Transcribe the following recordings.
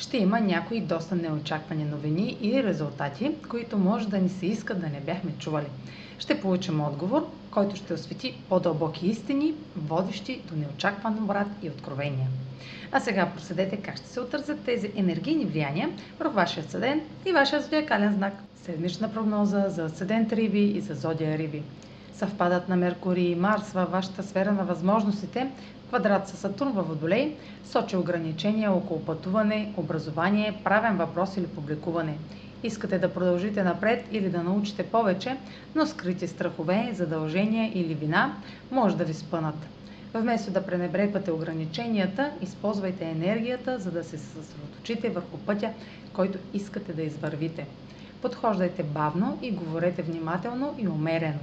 ще има някои доста неочаквани новини и резултати, които може да ни се иска да не бяхме чували. Ще получим отговор, който ще освети по-дълбоки истини, водещи до неочакван обрат и откровения. А сега проследете как ще се отразят тези енергийни влияния върху вашия съден и вашия зодиакален знак. Седмична прогноза за седент Риби и за зодия Риби. Съвпадат на Меркурий и Марс във вашата сфера на възможностите Квадрат със Сатурн във Водолей сочи ограничения около пътуване, образование, правен въпрос или публикуване. Искате да продължите напред или да научите повече, но скрити страхове, задължения или вина може да ви спънат. Вместо да пренебрегвате ограниченията, използвайте енергията, за да се съсредоточите върху пътя, който искате да извървите. Подхождайте бавно и говорете внимателно и умерено.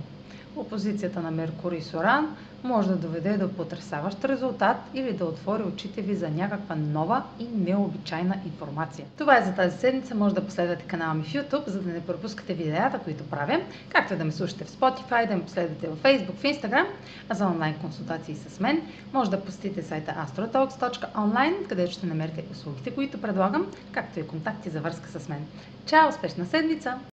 Опозицията на Меркурий с Оран може да доведе до потрясаващ резултат или да отвори очите ви за някаква нова и необичайна информация. Това е за тази седмица. Може да последвате канала ми в YouTube, за да не пропускате видеята, които правя, както да ме слушате в Spotify, да ме последвате в Facebook, в Instagram, а за онлайн консултации с мен може да посетите сайта astrotalks.online, където ще намерите услугите, които предлагам, както и контакти за връзка с мен. Чао! Успешна седмица!